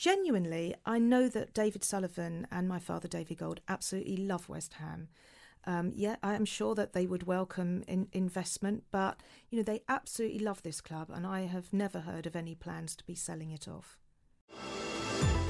genuinely, I know that David Sullivan and my father, David Gold, absolutely love West Ham. Um, yeah, I am sure that they would welcome in, investment, but you know they absolutely love this club, and I have never heard of any plans to be selling it off.